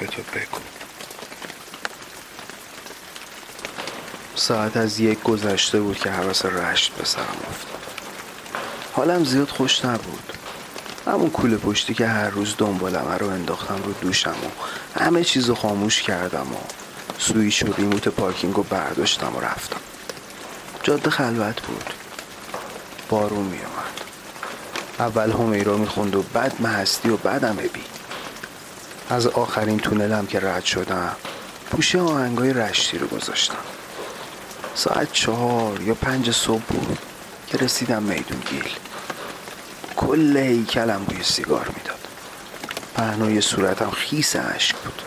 حرفتو بگو. ساعت از یک گذشته بود که حواس رشت به سرم افتاد. حالم زیاد خوش نبود. همون کوله پشتی که هر روز دنبالمه رو انداختم رو دوشم و همه چیز رو خاموش کردم و سویچ و ریموت پارکینگ رو برداشتم و رفتم. جاده خلوت بود. بارون می آمد اول همیرا می‌خوند و بعد مهستی و بعدم بی از آخرین تونلم که رد شدم پوشه آهنگای رشتی رو گذاشتم. ساعت چهار یا پنج صبح بود که رسیدم میدون گیل. کل هیکلم بوی سیگار می‌داد. پهنای صورتم خیس اشک بود.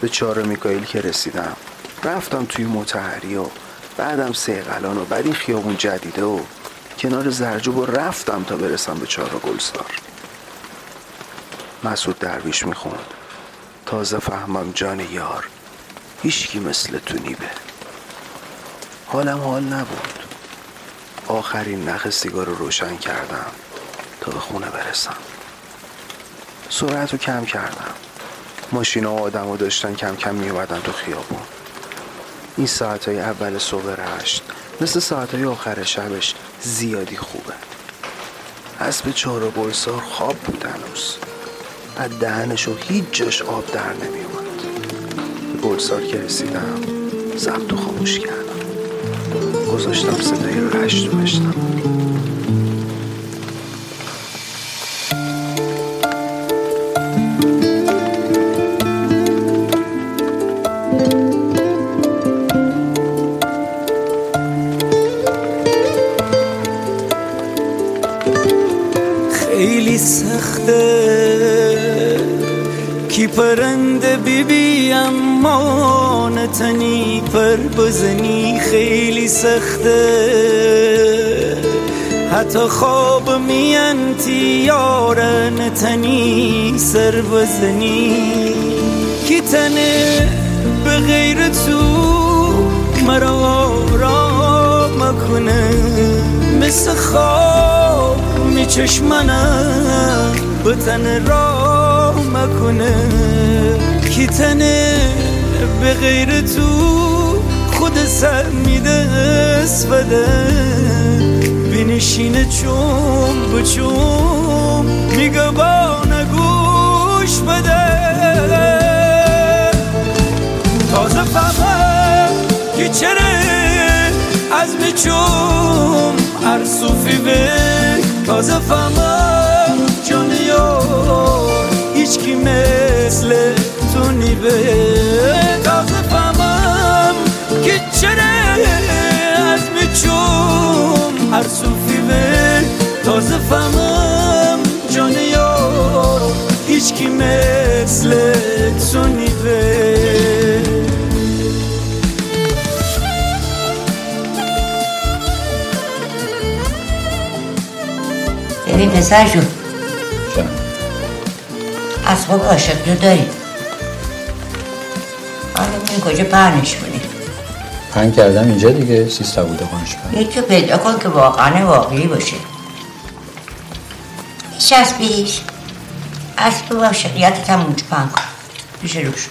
به چهار میکایل که رسیدم رفتم توی متحری و بعدم سیقلان و بعد این خیابون جدیده و کنار زرجوب و رفتم تا برسم به چهار گلسار مسعود درویش می‌خوند. تازه فهمم جان یار هیچکی مثل تو نیبه. حالم حال نبود. آخرین نخ سیگار رو روشن کردم تا به خونه برسم. سرعت رو کم کردم. ماشین و آدم رو داشتن کم کم میومدن تو خیابون. این ساعت های اول صبح رشت مثل ساعت های آخر شبش زیادی خوبه. اسب چهار و بلسار خواب بود هنوز از دهنش و هیچ جاش آب در نمیومد به بلسار که رسیدم ضبط و خاموش کردم. گذاشتم صدای رشت رو خیلی سخته. کی پرنده بیبی اما نتنی پر بزنی خیلی سخته. حتی خواب میانتی یاره نتنی سر بزنی. کی تنه به غیر تو مرا آرام کنه مثل خواب می چشمنم به تن را مکنه کی تنه به غیر تو خود سر میده اسفده. بینشینه چون به چون میگه با نگوش بده. تازه فهمم که چرا از میچوم هر صوفی به تازه فهمم تازه فهمم که چرا از میچوم هر صوفی به تازه فهمم جان یار هیچ کی مثل تو نیبه. ببین پسر جون از خوب عاشق داری. ببین کجا پرنش کنی؟ پنگ کردم اینجا دیگه سیستا بوده خونش کنم. یکی پیدا کن که واقعا واقعی باشه. چسبیش اسب با شقیتت هم اونجا پنگ کن. پیش روش.